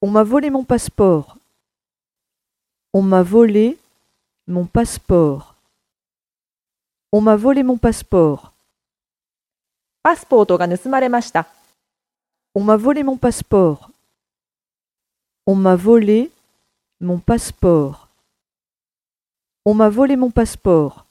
On m'a volé mon passeport. On m'a volé mon passeport. On m'a volé mon passeport. On m'a volé mon passeport. On m'a volé mon passeport. On m'a volé mon passeport.